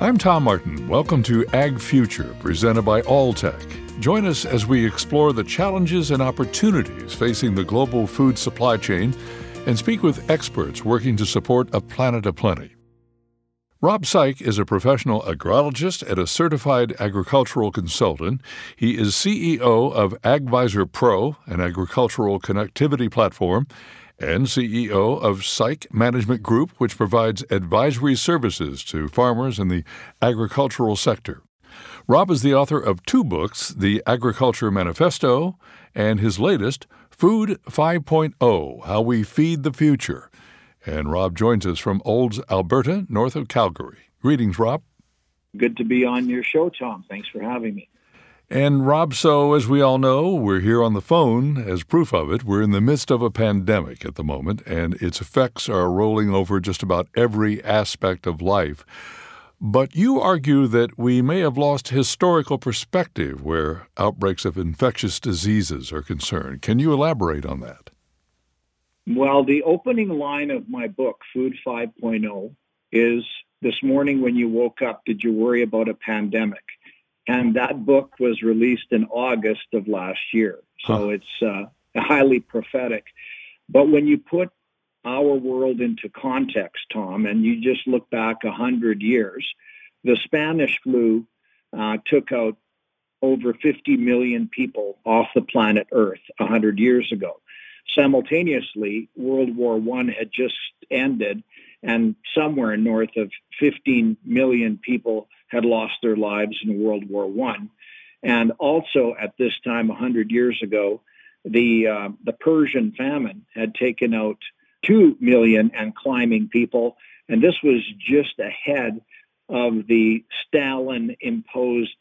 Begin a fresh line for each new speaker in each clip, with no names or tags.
I'm Tom Martin. Welcome to Ag Future, presented by Alltech. Join us as we explore the challenges and opportunities facing the global food supply chain and speak with experts working to support a planet of plenty. Rob Saik is a professional agrologist and a certified agricultural consultant. He is CEO of AgVisor Pro, an agricultural connectivity platform, and CEO of Saik Management Group, which provides advisory services to farmers in the agricultural sector. Rob is the author of two books, The Agriculture Manifesto and his latest, Food 5.0 How We Feed the Future. And Rob joins us from Olds, Alberta, north of Calgary. Greetings, Rob.
Good to be on your show, Tom. Thanks for having me.
And Rob, so as we all know, we're here on the phone as proof of it. We're in the midst of a pandemic at the moment, and its effects are rolling over just about every aspect of life. But you argue that we may have lost historical perspective where outbreaks of infectious diseases are concerned. Can you elaborate on that?
Well, the opening line of my book, Food 5.0, is This morning when you woke up, did you worry about a pandemic? And that book was released in August of last year. So huh. it's uh, highly prophetic. But when you put our world into context, Tom, and you just look back a 100 years, the Spanish flu uh, took out over 50 million people off the planet Earth a 100 years ago. Simultaneously, World War I had just ended, and somewhere north of 15 million people had lost their lives in World War I. And also at this time, 100 years ago, the, uh, the Persian famine had taken out 2 million and climbing people. And this was just ahead of the Stalin imposed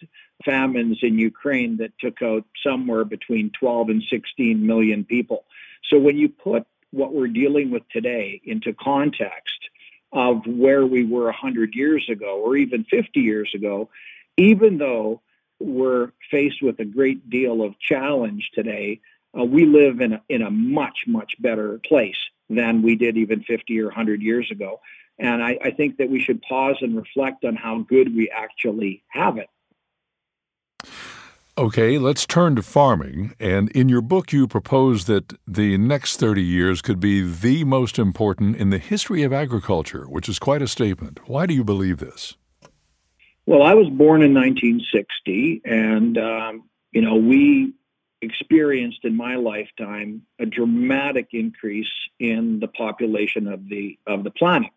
famines in Ukraine that took out somewhere between 12 and 16 million people. So when you put what we're dealing with today into context of where we were 100 years ago or even 50 years ago, even though we're faced with a great deal of challenge today, uh, we live in a, in a much, much better place than we did even 50 or 100 years ago. And I, I think that we should pause and reflect on how good we actually have it.
Okay, let's turn to farming. And in your book, you propose that the next 30 years could be the most important in the history of agriculture, which is quite a statement. Why do you believe this?
Well, I was born in 1960, and, um, you know, we experienced in my lifetime a dramatic increase in the population of the of the planet.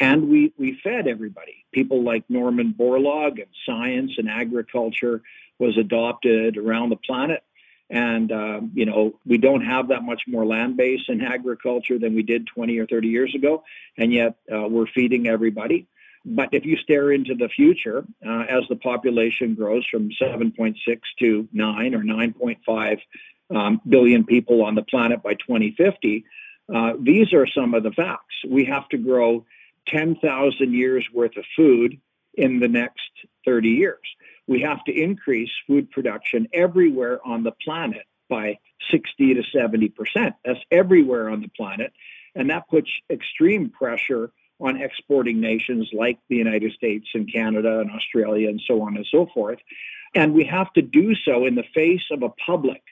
And we, we fed everybody. People like Norman Borlaug and science and agriculture was adopted around the planet. And, um, you know, we don't have that much more land base in agriculture than we did 20 or 30 years ago. And yet uh, we're feeding everybody. But if you stare into the future, uh, as the population grows from 7.6 to 9 or 9.5 um, billion people on the planet by 2050, uh, these are some of the facts. We have to grow 10,000 years worth of food in the next 30 years we have to increase food production everywhere on the planet by 60 to 70 percent. That's everywhere on the planet. And that puts extreme pressure on exporting nations like the United States and Canada and Australia and so on and so forth. And we have to do so in the face of a public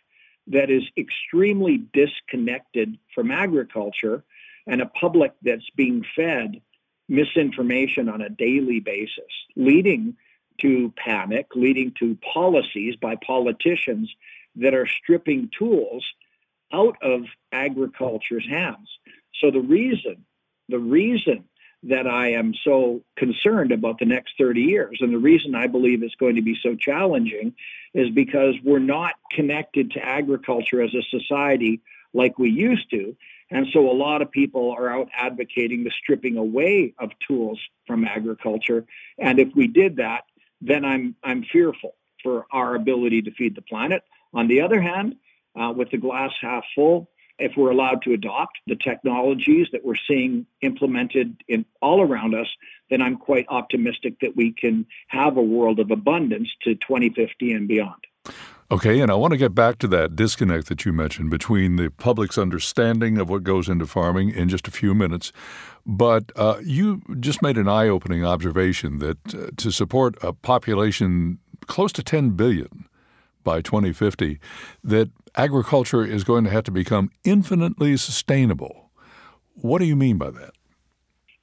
that is extremely disconnected from agriculture and a public that's being fed misinformation on a daily basis, leading to panic, leading to policies by politicians that are stripping tools out of agriculture's hands. So the reason, the reason that I am so concerned about the next 30 years and the reason I believe it's going to be so challenging is because we're not connected to agriculture as a society like we used to. And so a lot of people are out advocating the stripping away of tools from agriculture. And if we did that, then I'm I'm fearful for our ability to feed the planet. On the other hand, uh, with the glass half full, if we're allowed to adopt the technologies that we're seeing implemented in all around us, then I'm quite optimistic that we can have a world of abundance to 2050 and beyond.
Okay, and I want to get back to that disconnect that you mentioned between the public's understanding of what goes into farming in just a few minutes. But uh, you just made an eye opening observation that uh, to support a population close to 10 billion by 2050, that agriculture is going to have to become infinitely sustainable. What do you mean by that?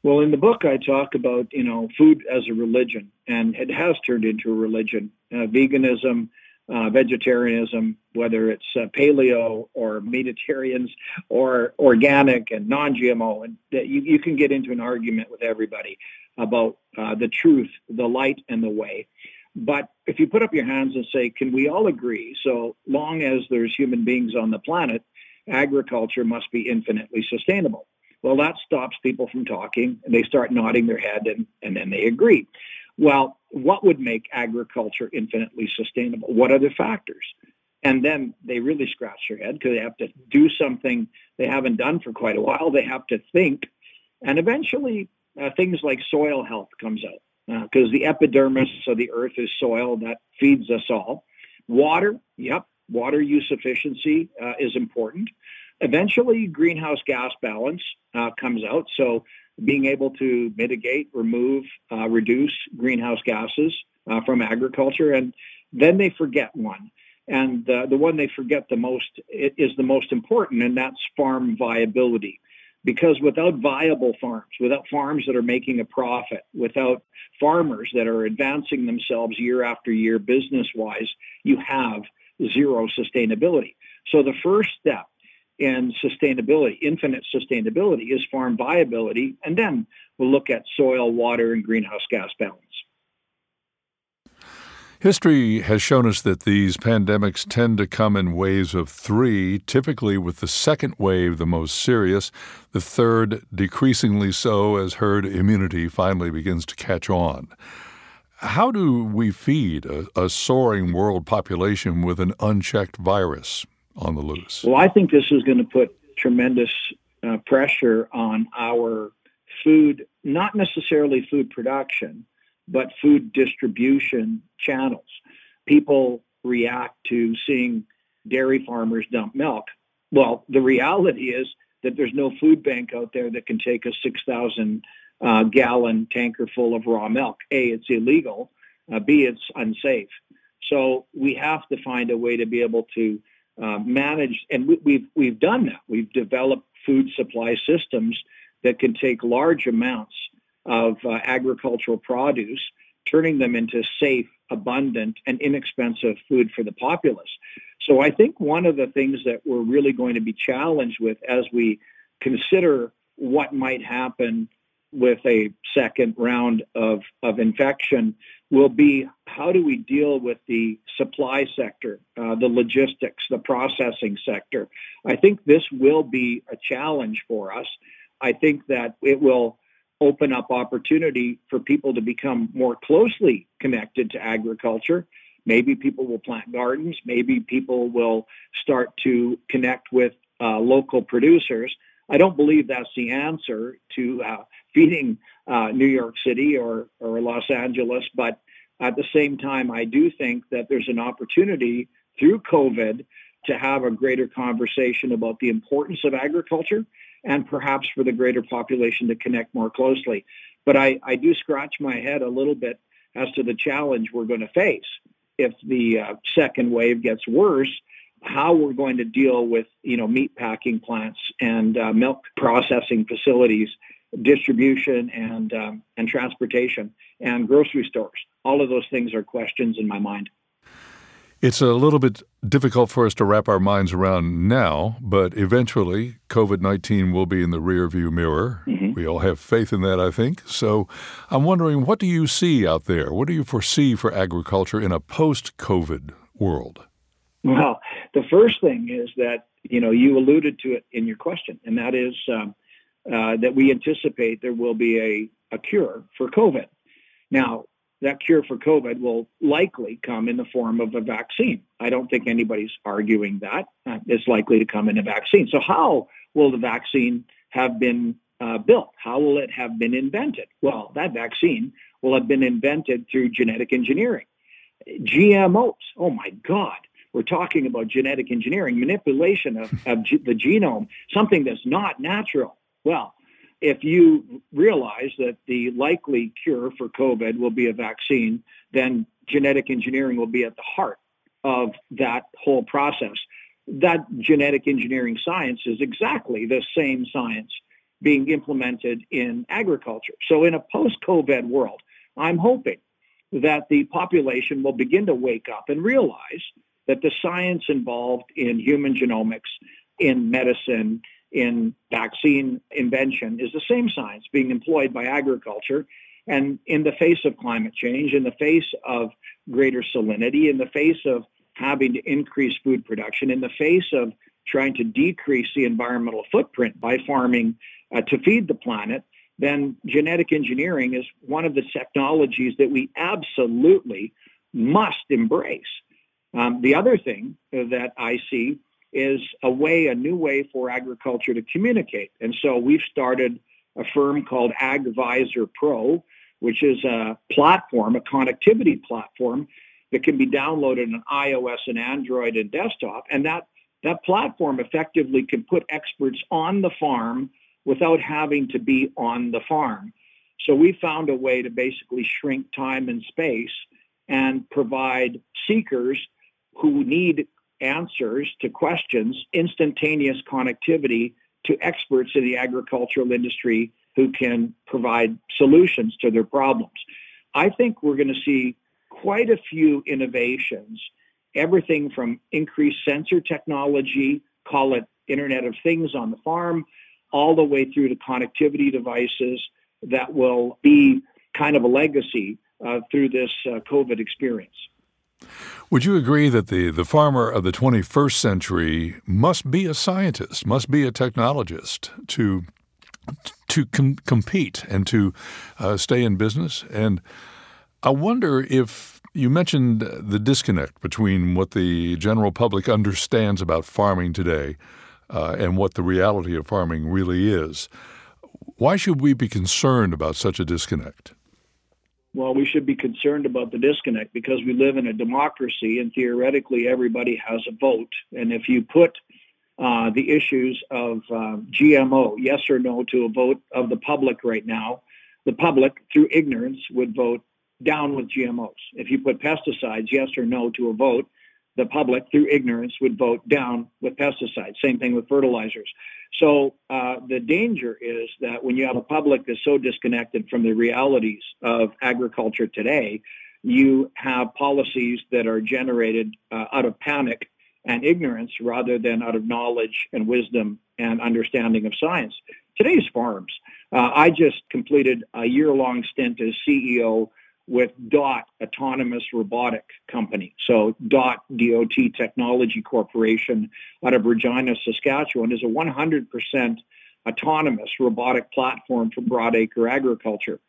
Well, in the book, I talk about you know food as a religion, and it has turned into a religion. Uh, veganism, uh, vegetarianism, whether it's uh, paleo or meditarians or organic and non-GMO, and that you, you can get into an argument with everybody about uh, the truth, the light, and the way. But if you put up your hands and say, can we all agree, so long as there's human beings on the planet, agriculture must be infinitely sustainable? Well, that stops people from talking, and they start nodding their head, and, and then they agree. Well, what would make agriculture infinitely sustainable? What are the factors? And then they really scratch their head because they have to do something they haven't done for quite a while. They have to think. And eventually, uh, things like soil health comes out because uh, the epidermis of the earth is soil that feeds us all. Water, yep, water use efficiency uh, is important. Eventually, greenhouse gas balance uh, comes out. So being able to mitigate, remove, uh, reduce greenhouse gases uh, from agriculture. And then they forget one. And uh, the one they forget the most is the most important, and that's farm viability. Because without viable farms, without farms that are making a profit, without farmers that are advancing themselves year after year business wise, you have zero sustainability. So the first step in sustainability, infinite sustainability, is farm viability, and then we'll look at soil, water, and greenhouse gas balance.
History has shown us that these pandemics tend to come in waves of three, typically with the second wave the most serious, the third decreasingly so as herd immunity finally begins to catch on. How do we feed a, a soaring world population with an unchecked virus? On the loose?
Well, I think this is going to put tremendous uh, pressure on our food, not necessarily food production, but food distribution channels. People react to seeing dairy farmers dump milk. Well, the reality is that there's no food bank out there that can take a 6,000 uh, gallon tanker full of raw milk. A, it's illegal. Uh, B, it's unsafe. So we have to find a way to be able to uh, managed, and we, we've we've done that. We've developed food supply systems that can take large amounts of uh, agricultural produce, turning them into safe, abundant, and inexpensive food for the populace. So I think one of the things that we're really going to be challenged with as we consider what might happen with a second round of, of infection will be how do we deal with the supply sector, uh, the logistics, the processing sector. I think this will be a challenge for us. I think that it will open up opportunity for people to become more closely connected to agriculture. Maybe people will plant gardens. Maybe people will start to connect with uh, local producers. I don't believe that's the answer to uh, feeding uh, New York City or, or Los Angeles, but at the same time, I do think that there's an opportunity through COVID to have a greater conversation about the importance of agriculture and perhaps for the greater population to connect more closely. But I, I do scratch my head a little bit as to the challenge we're going to face if the uh, second wave gets worse how we're going to deal with you know meat packing plants and uh, milk processing facilities distribution and um, and transportation and grocery stores. All of those things are questions in my mind.
It's a little bit difficult for us to wrap our minds around now, but eventually COVID 19 will be in the rearview mirror. Mm-hmm. We all have faith in that, I think. So I'm wondering, what do you see out there? What do you foresee for agriculture in a post COVID world?
Well, the first thing is that, you know, you alluded to it in your question, and that is um, uh, that we anticipate there will be a, a cure for COVID. Now, that cure for COVID will likely come in the form of a vaccine. I don't think anybody's arguing that. Uh, it's likely to come in a vaccine. So, how will the vaccine have been uh, built? How will it have been invented? Well, that vaccine will have been invented through genetic engineering. GMOs, oh my God, we're talking about genetic engineering, manipulation of, of the genome, something that's not natural. Well, if you realize that the likely cure for COVID will be a vaccine, then genetic engineering will be at the heart of that whole process. That genetic engineering science is exactly the same science being implemented in agriculture. So, in a post COVID world, I'm hoping that the population will begin to wake up and realize that the science involved in human genomics, in medicine, in vaccine invention is the same science being employed by agriculture. And in the face of climate change, in the face of greater salinity, in the face of having to increase food production, in the face of trying to decrease the environmental footprint by farming uh, to feed the planet, then genetic engineering is one of the technologies that we absolutely must embrace. Um, the other thing that I see is a way, a new way for agriculture to communicate. And so we've started a firm called AgVisor Pro, which is a platform, a connectivity platform that can be downloaded on iOS and Android and desktop. And that, that platform effectively can put experts on the farm without having to be on the farm. So we found a way to basically shrink time and space and provide seekers who need answers to questions, instantaneous connectivity to experts in the agricultural industry who can provide solutions to their problems. I think we're going to see quite a few innovations, everything from increased sensor technology, call it Internet of Things on the farm, all the way through to connectivity devices that will be kind of a legacy uh, through this uh, COVID experience.
Would you agree that the, the farmer of the 21st century must be a scientist, must be a technologist to to com- compete and to uh, stay in business? And I wonder if you mentioned the disconnect between what the general public understands about farming today uh, and what the reality of farming really is. Why should we be concerned about such a disconnect?
Well, we should be concerned about the disconnect because we live in a democracy and theoretically everybody has a vote. And if you put uh, the issues of uh, GMO, yes or no, to a vote of the public right now, the public, through ignorance, would vote down with GMOs. If you put pesticides, yes or no, to a vote, the public, through ignorance, would vote down with pesticides. Same thing with fertilizers. So uh, the danger is that when you have a public that's so disconnected from the realities of agriculture today, you have policies that are generated uh, out of panic and ignorance rather than out of knowledge and wisdom and understanding of science. Today's farms. Uh, I just completed a year long stint as CEO with DOT Autonomous Robotic Company. So DOT DOT Technology Corporation out of Regina, Saskatchewan is a 100% autonomous robotic platform for broadacre agriculture.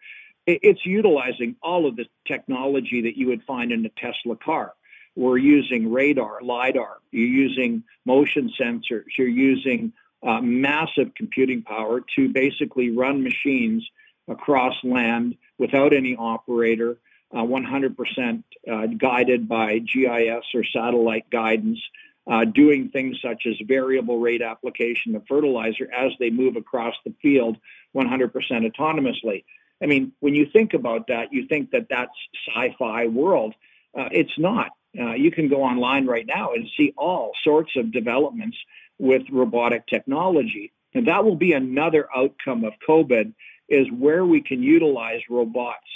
It's utilizing all of the technology that you would find in a Tesla car. We're using radar, LIDAR, you're using motion sensors, you're using uh, massive computing power to basically run machines across land without any operator, uh, 100% uh, guided by GIS or satellite guidance, uh, doing things such as variable rate application of fertilizer as they move across the field 100% autonomously. I mean, when you think about that, you think that that's sci-fi world. Uh, it's not. Uh, you can go online right now and see all sorts of developments with robotic technology. And that will be another outcome of COVID is where we can utilize robots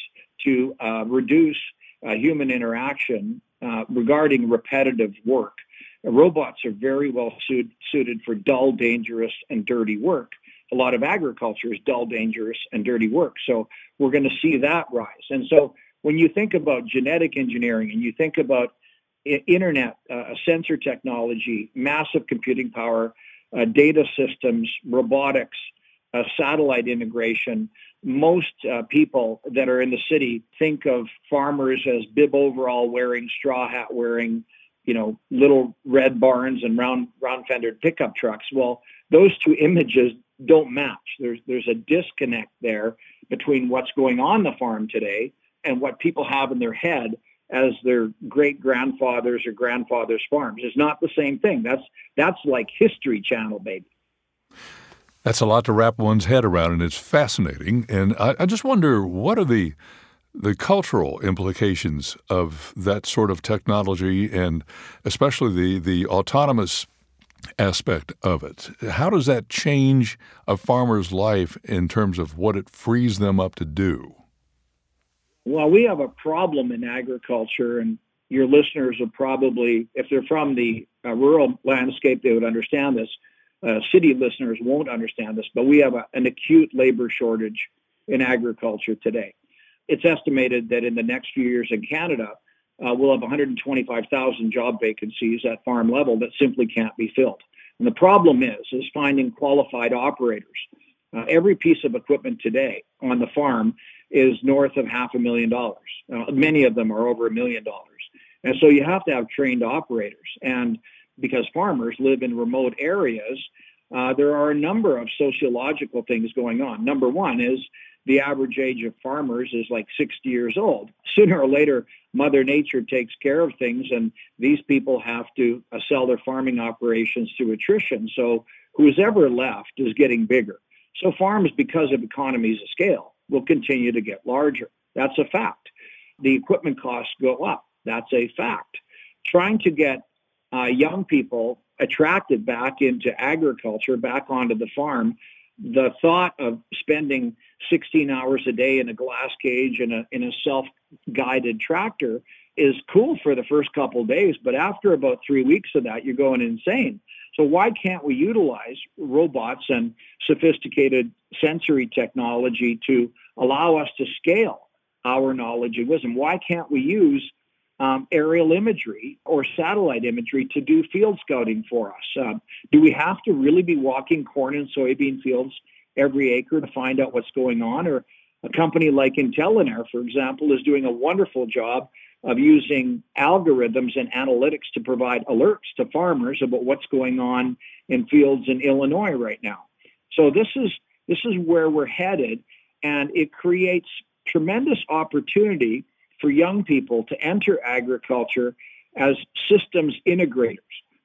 to uh, reduce uh, human interaction uh, regarding repetitive work. robots are very well suit, suited for dull, dangerous, and dirty work. A lot of agriculture is dull, dangerous, and dirty work. So we're going to see that rise. And so when you think about genetic engineering and you think about internet, uh, sensor technology, massive computing power, uh, data systems, robotics, uh, satellite integration, most uh, people that are in the city think of farmers as bib overall wearing, straw hat wearing, you know, little red barns and round round fendered pickup trucks. Well, those two images don't match. There's there's a disconnect there between what's going on the farm today and what people have in their head as their great grandfathers or grandfathers' farms. It's not the same thing. That's that's like History Channel, baby.
That's a lot to wrap one's head around, and it's fascinating. And I, I just wonder what are the the cultural implications of that sort of technology, and especially the the autonomous aspect of it. How does that change a farmer's life in terms of what it frees them up to do?
Well, we have a problem in agriculture, and your listeners will probably, if they're from the uh, rural landscape, they would understand this. Uh, city listeners won't understand this, but we have a, an acute labor shortage in agriculture today. It's estimated that in the next few years in Canada, uh, we'll have 125,000 job vacancies at farm level that simply can't be filled. And the problem is, is finding qualified operators. Uh, every piece of equipment today on the farm is north of half a million dollars. Uh, many of them are over a million dollars. And so you have to have trained operators. And because farmers live in remote areas, uh, there are a number of sociological things going on. Number one is the average age of farmers is like 60 years old. Sooner or later, Mother Nature takes care of things, and these people have to uh, sell their farming operations through attrition. So who's ever left is getting bigger. So farms, because of economies of scale, will continue to get larger. That's a fact. The equipment costs go up. That's a fact. Trying to get uh, young people attracted back into agriculture, back onto the farm, the thought of spending 16 hours a day in a glass cage in a in a self-guided tractor is cool for the first couple days, but after about three weeks of that, you're going insane. So why can't we utilize robots and sophisticated sensory technology to allow us to scale our knowledge and wisdom? Why can't we use um, aerial imagery or satellite imagery to do field scouting for us? Um, do we have to really be walking corn and soybean fields every acre to find out what's going on? Or a company like IntelinAir, for example, is doing a wonderful job of using algorithms and analytics to provide alerts to farmers about what's going on in fields in Illinois right now. So this is this is where we're headed, and it creates tremendous opportunity for young people to enter agriculture as systems integrators.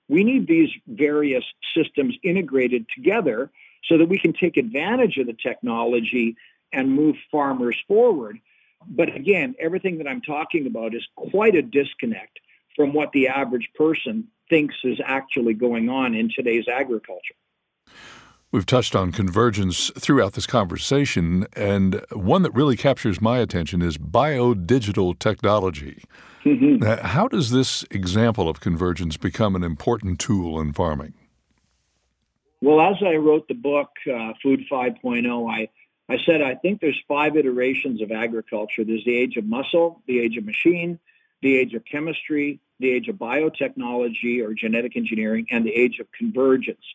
We need these various systems integrated together so that we can take advantage of the technology and move farmers forward. But again, everything that I'm talking about is quite a disconnect from what the average person thinks is actually going on in today's agriculture.
We've touched on convergence throughout this conversation, and one that really captures my attention is biodigital technology. Mm-hmm. How does this example of convergence become an important tool in farming?
Well, as I wrote the book, uh, Food 5.0, I, I said I think there's five iterations of agriculture. There's the age of muscle, the age of machine, the age of chemistry, the age of biotechnology or genetic engineering, and the age of convergence.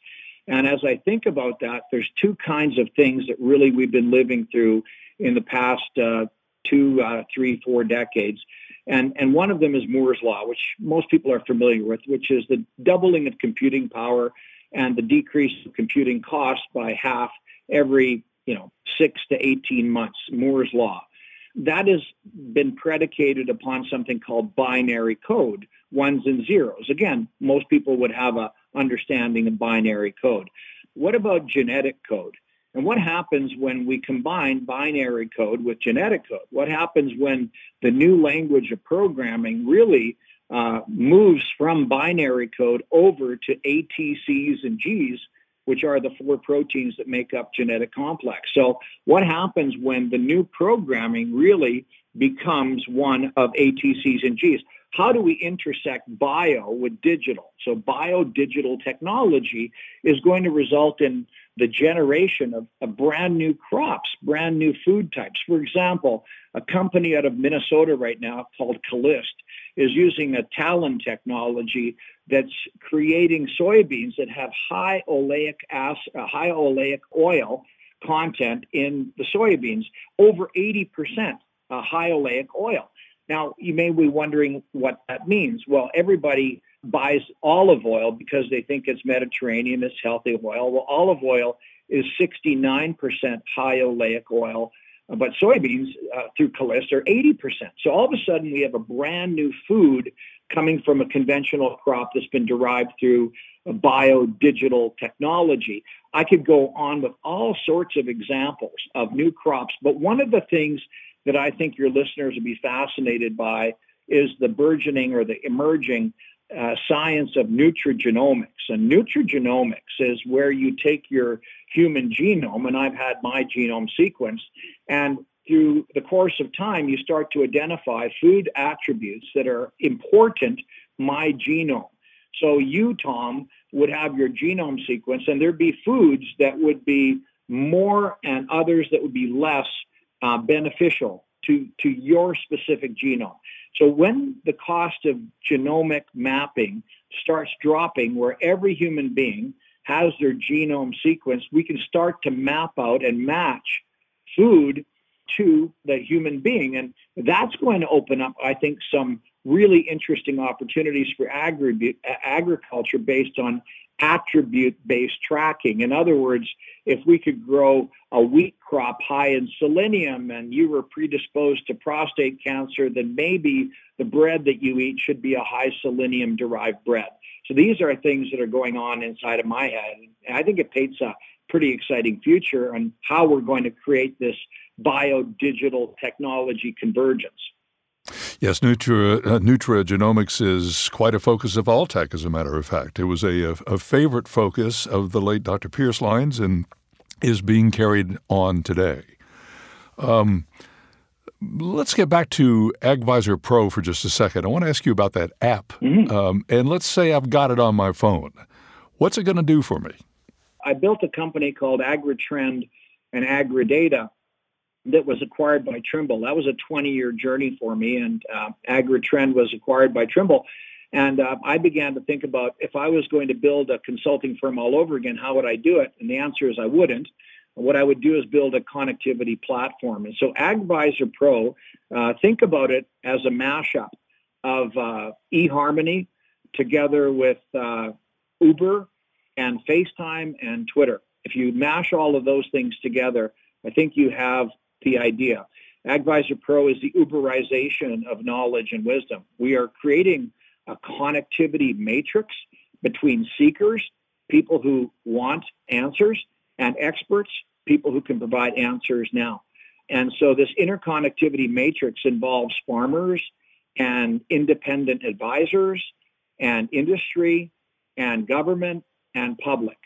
And as I think about that, there's two kinds of things that really we've been living through in the past uh, two, uh, three, four decades. And, and one of them is Moore's Law, which most people are familiar with, which is the doubling of computing power and the decrease of computing costs by half every you know six to 18 months moore's law that has been predicated upon something called binary code ones and zeros again most people would have a understanding of binary code. What about genetic code? And what happens when we combine binary code with genetic code? What happens when the new language of programming really uh, moves from binary code over to ATCs and Gs, which are the four proteins that make up genetic complex? So, what happens when the new programming really becomes one of ATCs and Gs? How do we intersect bio with digital? So bio-digital technology is going to result in the generation of, of, brand new crops, brand new food types. For example, a company out of Minnesota right now called Calyxt is using a TALEN technology that's creating soybeans that have high oleic acid, uh, high oleic oil content in the soybeans, over 80% uh, high oleic oil. Now, you may be wondering what that means. Well, everybody buys olive oil because they think it's Mediterranean, it's healthy oil. Well, olive oil is 69% high oleic oil. but soybeans uh, through Calyxt are 80%. So all of a sudden, we have a brand new food coming from a conventional crop that's been derived through bio digital technology. I could go on with all sorts of examples of new crops, but one of the things that I think your listeners would be fascinated by is the burgeoning or the emerging uh, science of nutrigenomics. And nutrigenomics is where you take your human genome, and I've had my genome sequenced, and through the course of time, you start to identify food attributes that are important my genome. So you, Tom, would have your genome sequence, and there'd be foods that would be more and others that would be less uh, beneficial to, to your specific genome. So when the cost of genomic mapping starts dropping, where every human being has their genome sequenced, we can start to map out and match food to the human being. And that's going to open up, I think, some really interesting opportunities for agri- agriculture based on attribute based tracking. In other words, if we could grow a wheat crop high in selenium and you were predisposed to prostate cancer, then maybe the bread that you eat should be a high selenium derived bread. So these are things that are going on inside of my head. And I think it paints a pretty exciting future on how we're going to create this bio digital technology convergence.
Yes, Nutra, uh, nutrigenomics is quite a focus of Alltech, as a matter of fact. It was a, a favorite focus of the late Dr. Pearse Lyons and is being carried on today. Um, let's get back to AgVisor Pro for just a second. I want to ask you about that app. Mm-hmm. Um, and let's say I've got it on my phone. What's it going to do for me?
I built a company called AgriTrend and AgriData that was acquired by Trimble. That was a 20 year journey for me, and uh, AgriTrend was acquired by Trimble. And uh, I began to think about if I was going to build a consulting firm all over again, how would I do it? And the answer is I wouldn't. What I would do is build a connectivity platform. And so AgVisor Pro, uh, think about it as a mashup of uh, eHarmony together with uh, Uber and FaceTime and Twitter. If you mash all of those things together, I think you have the idea. AgVisor Pro is the Uberization of knowledge and wisdom. We are creating a connectivity matrix between seekers, people who want answers, and experts, people who can provide answers now. And so this interconnectivity matrix involves farmers and independent advisors and industry and government and public.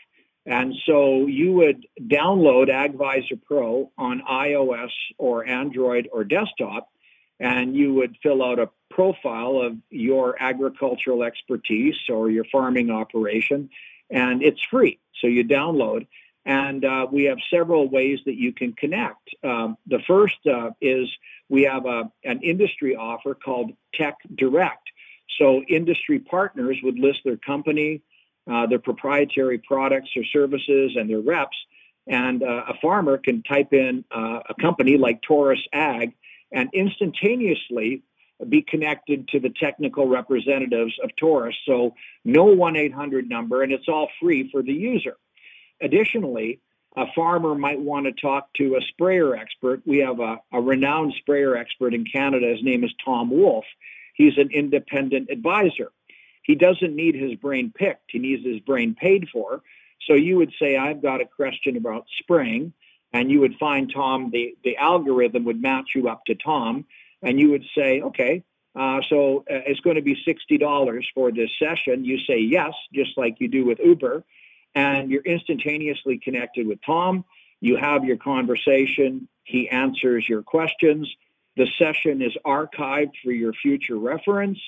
And so you would download AgVisor Pro on iOS or Android or desktop, and you would fill out a profile of your agricultural expertise or your farming operation, and it's free. So you download, and uh, we have several ways that you can connect. Um, the first uh, is we have a, an industry offer called Tech Direct. So industry partners would list their company, uh, their proprietary products or services and their reps. And uh, a farmer can type in uh, a company like Taurus Ag and instantaneously be connected to the technical representatives of Taurus. So no 1-800 number, and it's all free for the user. Additionally, a farmer might want to talk to a sprayer expert. We have a, a renowned sprayer expert in Canada. His name is Tom Wolf. He's an independent advisor he doesn't need his brain picked. He needs his brain paid for. So you would say, I've got a question about spring. and you would find Tom, the, the algorithm would match you up to Tom, and you would say, okay, uh, so uh, it's going to be $60 for this session. You say yes, just like you do with Uber, and you're instantaneously connected with Tom. You have your conversation. He answers your questions. The session is archived for your future reference.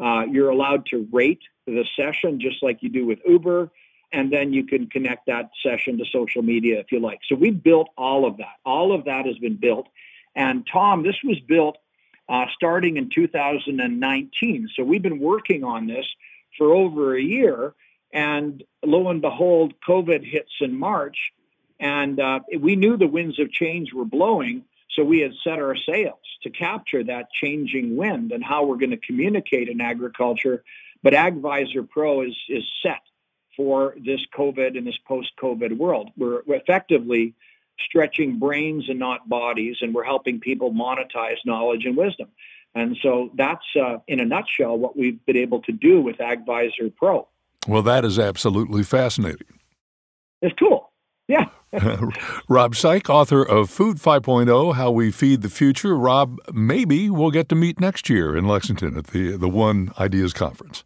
Uh, you're allowed to rate the session just like you do with Uber, and then you can connect that session to social media if you like. So we built all of that. All of that has been built. And Tom, this was built uh, starting in 2019. So we've been working on this for over a year. And lo and behold, COVID hits in March. And uh, we knew the winds of change were blowing. So we had set our sails to capture that changing wind and how we're going to communicate in agriculture. But AgVisor Pro is, is set for this COVID and this post-COVID world. We're effectively stretching brains and not bodies, and we're helping people monetize knowledge and wisdom. And so that's, uh, in a nutshell, what we've been able to do with AgVisor Pro.
Well, that is absolutely fascinating.
It's cool. Yeah.
Rob Saik, author of Food 5.0 How We Feed the Future. Rob, maybe we'll get to meet next year in Lexington at the, the One Ideas Conference.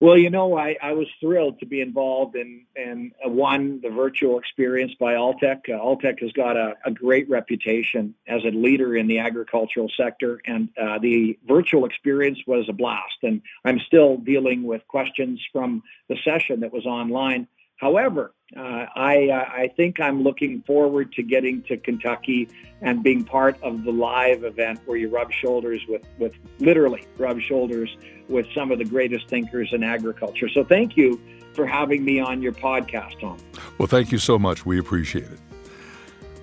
Well, you know, I, I was thrilled to be involved in, in uh, one, the virtual experience by Alltech. Uh, Alltech has got a, a, great reputation as a leader in the agricultural sector, and uh, the virtual experience was a blast. And I'm still dealing with questions from the session that was online. However, uh, I, uh, I think I'm looking forward to getting to Kentucky and being part of the live event where you rub shoulders with, with literally rub shoulders with some of the greatest thinkers in agriculture. So thank you for having me on your podcast, Tom.
Well, thank you so much. We appreciate it.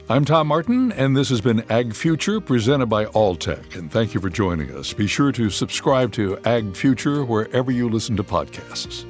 I'm Tom Martin, and this has been Ag Future presented by Alltech. And thank you for joining us. Be sure to subscribe to Ag Future wherever you listen to podcasts.